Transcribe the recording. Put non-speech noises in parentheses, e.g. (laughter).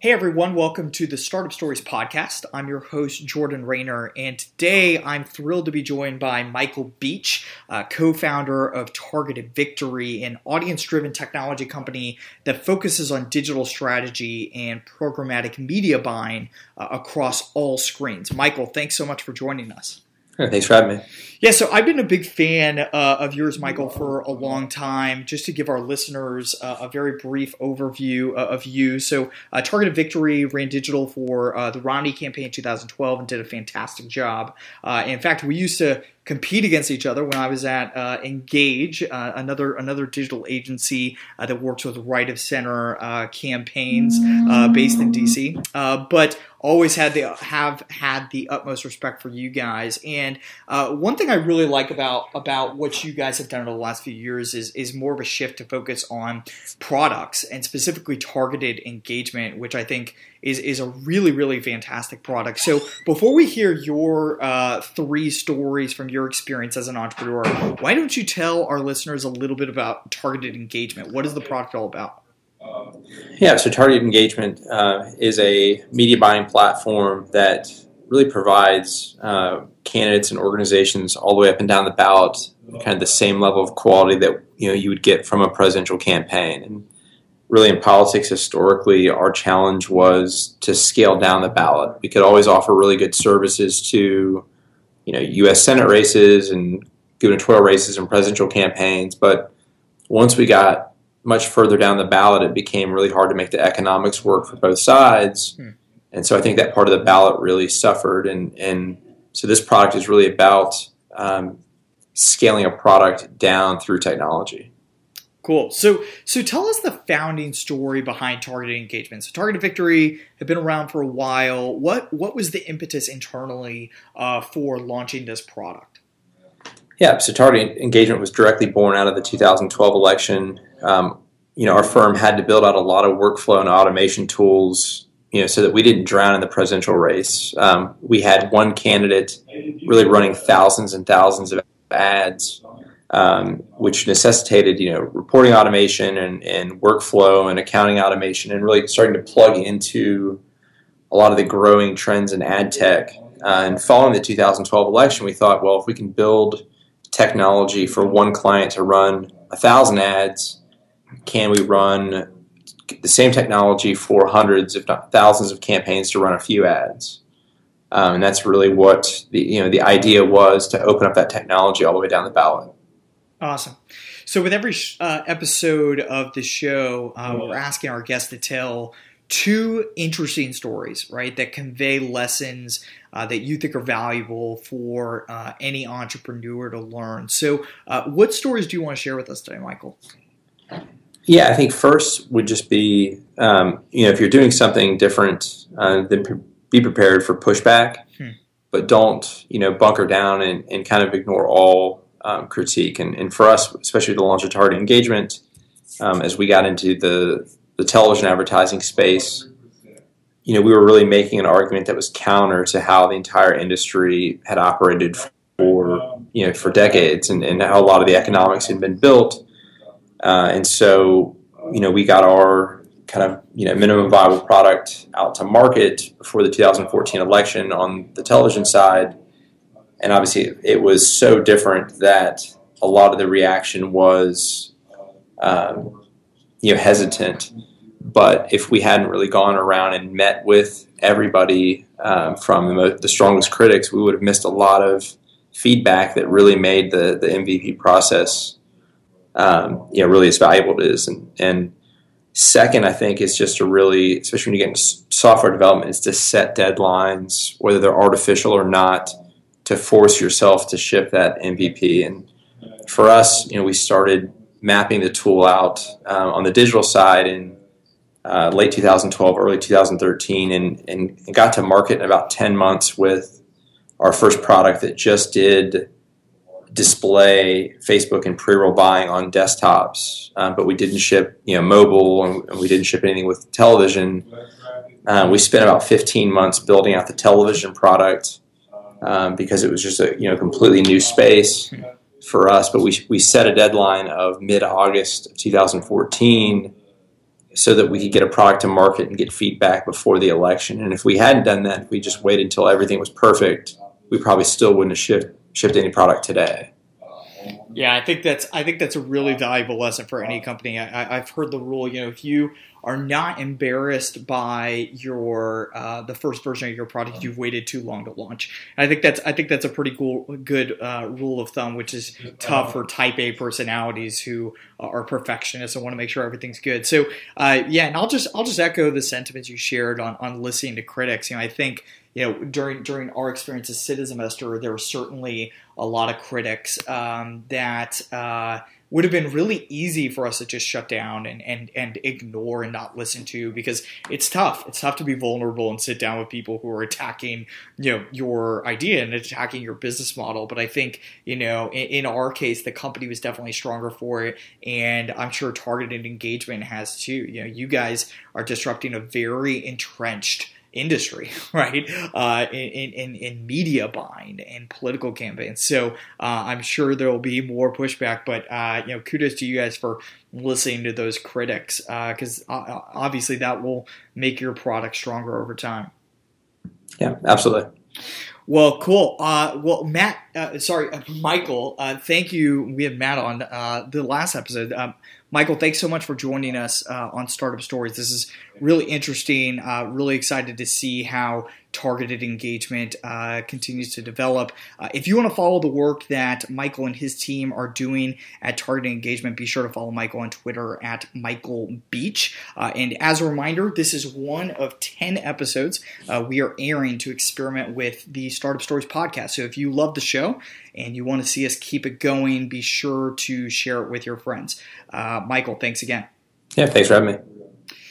Hey everyone, welcome to the Startup Stories podcast. I'm your host, Jordan Raynor, and today I'm thrilled to be joined by Michael Beach, uh, co founder of Targeted Victory, an audience driven technology company that focuses on digital strategy and programmatic media buying uh, across all screens. Michael, thanks so much for joining us. (laughs) Thanks for having me. Yeah, so I've been a big fan uh, of yours, Michael, for a long time. Just to give our listeners uh, a very brief overview uh, of you. So, uh, Targeted Victory ran digital for uh, the Romney campaign in 2012 and did a fantastic job. Uh, in fact, we used to compete against each other when I was at Engage, another another digital agency that works with right of center campaigns based in DC. But always had the have had the utmost respect for you guys. And one thing I really like about about what you guys have done over the last few years is is more of a shift to focus on products and specifically targeted engagement, which I think is is a really really fantastic product. So before we hear your uh, three stories from your experience as an entrepreneur, why don't you tell our listeners a little bit about targeted engagement? What is the product all about? Yeah, so targeted engagement uh, is a media buying platform that really provides uh, candidates and organizations all the way up and down the ballot kind of the same level of quality that you know you would get from a presidential campaign and really in politics historically, our challenge was to scale down the ballot. We could always offer really good services to, you know, U.S. Senate races and gubernatorial races and presidential campaigns, but once we got much further down the ballot, it became really hard to make the economics work for both sides. Hmm. And so I think that part of the ballot really suffered. And, and so this product is really about um, scaling a product down through technology. Cool. So, so tell us the founding story behind Targeted Engagement. So, Targeted Victory had been around for a while. What what was the impetus internally uh, for launching this product? Yeah, so Targeted Engagement was directly born out of the 2012 election. Um, you know, our firm had to build out a lot of workflow and automation tools. You know, so that we didn't drown in the presidential race. Um, we had one candidate really running thousands and thousands of ads um, which necessitated you know reporting automation and, and workflow and accounting automation and really starting to plug into a lot of the growing trends in ad tech. Uh, and following the 2012 election, we thought, well, if we can build technology for one client to run a thousand ads, can we run the same technology for hundreds, if not thousands, of campaigns to run a few ads? Um, and that's really what the you know the idea was to open up that technology all the way down the ballot. Awesome. So, with every uh, episode of the show, uh, we're asking our guests to tell two interesting stories, right, that convey lessons uh, that you think are valuable for uh, any entrepreneur to learn. So, uh, what stories do you want to share with us today, Michael? Yeah, I think first would just be, um, you know, if you're doing something different, uh, then pre- be prepared for pushback, hmm. but don't, you know, bunker down and, and kind of ignore all um, critique. And, and, for us, especially the launch of target engagement, um, as we got into the, the television advertising space, you know, we were really making an argument that was counter to how the entire industry had operated for, you know, for decades and, and how a lot of the economics had been built. Uh, and so, you know, we got our kind of, you know, minimum viable product out to market before the 2014 election on the television side. And obviously it was so different that a lot of the reaction was um, you know hesitant. But if we hadn't really gone around and met with everybody um, from the, the, strongest critics we would have missed a lot of feedback that really made the, the mvp process um, you know really as valuable it is and, and second i think is just to really especially when you get into software development is to set deadlines whether they're artificial or not to force yourself to ship that MVP. And for us, you know, we started mapping the tool out um, on the digital side in uh, late 2012, early 2013, and, and got to market in about 10 months with our first product that just did display Facebook and pre-roll buying on desktops, um, but we didn't ship, you know, mobile, and, we didn't ship anything with television. Uh, we spent about 15 months building out the television product um, because it was just a you know completely new space for us. But we we set a deadline of mid August of 2014 so that we could get a product to market and get feedback before the election. And if we hadn't done that, if we just waited until everything was perfect, we probably still wouldn't have shipped shipped any product today. Yeah, I think that's I think that's a really valuable lesson for any company. I, have heard the rule, you know, if you are not embarrassed by your uh, the first version of your product, you've waited too long to launch. And I think that's I think that's a pretty cool good uh, rule of thumb, which is tough for Type A personalities who are perfectionists and want to make sure everything's good. So uh, yeah, and I'll just I'll just echo the sentiments you shared on on listening to critics. You know, I think you know, during during our experience as Citizen Investor, there were certainly a lot of critics um, that uh, would have been really easy for us to just shut down and, and and ignore and not listen to because it's tough. It's tough to be vulnerable and sit down with people who are attacking, you know, your idea and attacking your business model. But I think, you know, in, in our case, the company was definitely stronger for it, and I'm sure targeted engagement has too. You know, you guys are disrupting a very entrenched industry, (laughs) right? Uh, in, in, in media buying and political campaigns. So uh, I'm sure there will be more pushback, but uh, you know, kudos to you guys for listening to those critics because uh, uh, obviously that will make your product stronger over time. Yeah, absolutely. Well, cool. Uh, well, Matt, uh, sorry, uh, Michael, uh, thank you. We had Matt on the last episode. Um, Michael, thanks so much for joining us uh, on Startup Stories. This is really interesting. Uh, really excited to see how targeted engagement uh, continues to develop. Uh, if you want to follow the work that Michael and his team are doing at targeted engagement, be sure to follow Michael on Twitter at Michael Beach. Uh, and as a reminder, this is one of 10 episodes uh, we are airing to experiment with the Startup Stories podcast. So if you love the show and you want to see us keep it going, be sure to share it with your friends. Uh, Michael, thanks again. Yeah, thanks for having me.